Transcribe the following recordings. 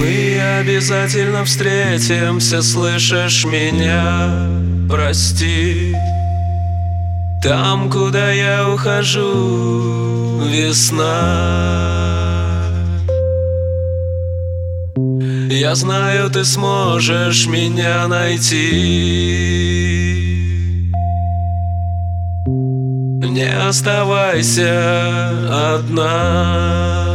Мы обязательно встретимся, слышишь меня? Прости. Там, куда я ухожу, весна. Я знаю, ты сможешь меня найти. Не оставайся одна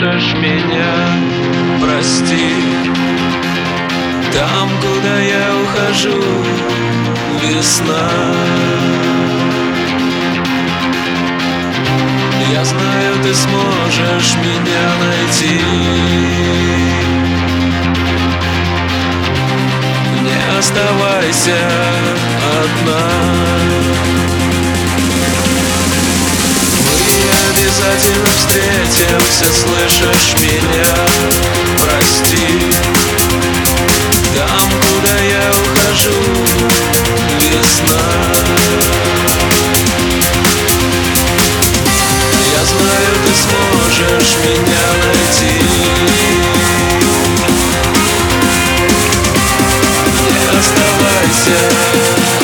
слышишь меня? Прости. Там, куда я ухожу, весна. Я знаю, ты сможешь меня найти. Не оставайся одна встретимся, слышишь меня? Прости, там, куда я ухожу, весна. Я знаю, ты сможешь меня найти. Не оставайся.